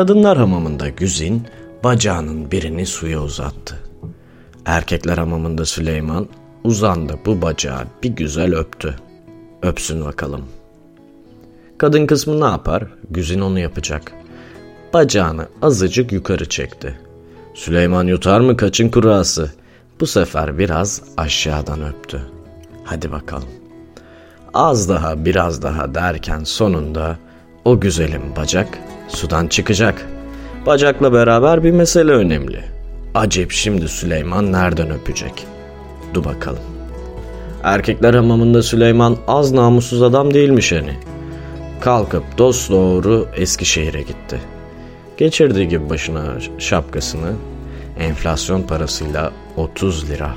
Kadınlar hamamında Güzin bacağının birini suya uzattı. Erkekler hamamında Süleyman uzandı bu bacağı bir güzel öptü. Öpsün bakalım. Kadın kısmı ne yapar? Güzin onu yapacak. Bacağını azıcık yukarı çekti. Süleyman yutar mı kaçın kurası? Bu sefer biraz aşağıdan öptü. Hadi bakalım. Az daha biraz daha derken sonunda o güzelim bacak sudan çıkacak. Bacakla beraber bir mesele önemli. Acep şimdi Süleyman nereden öpecek? Dur bakalım. Erkekler hamamında Süleyman az namussuz adam değilmiş hani. Kalkıp dost doğru Eskişehir'e gitti. Geçirdiği gibi başına şapkasını enflasyon parasıyla 30 lira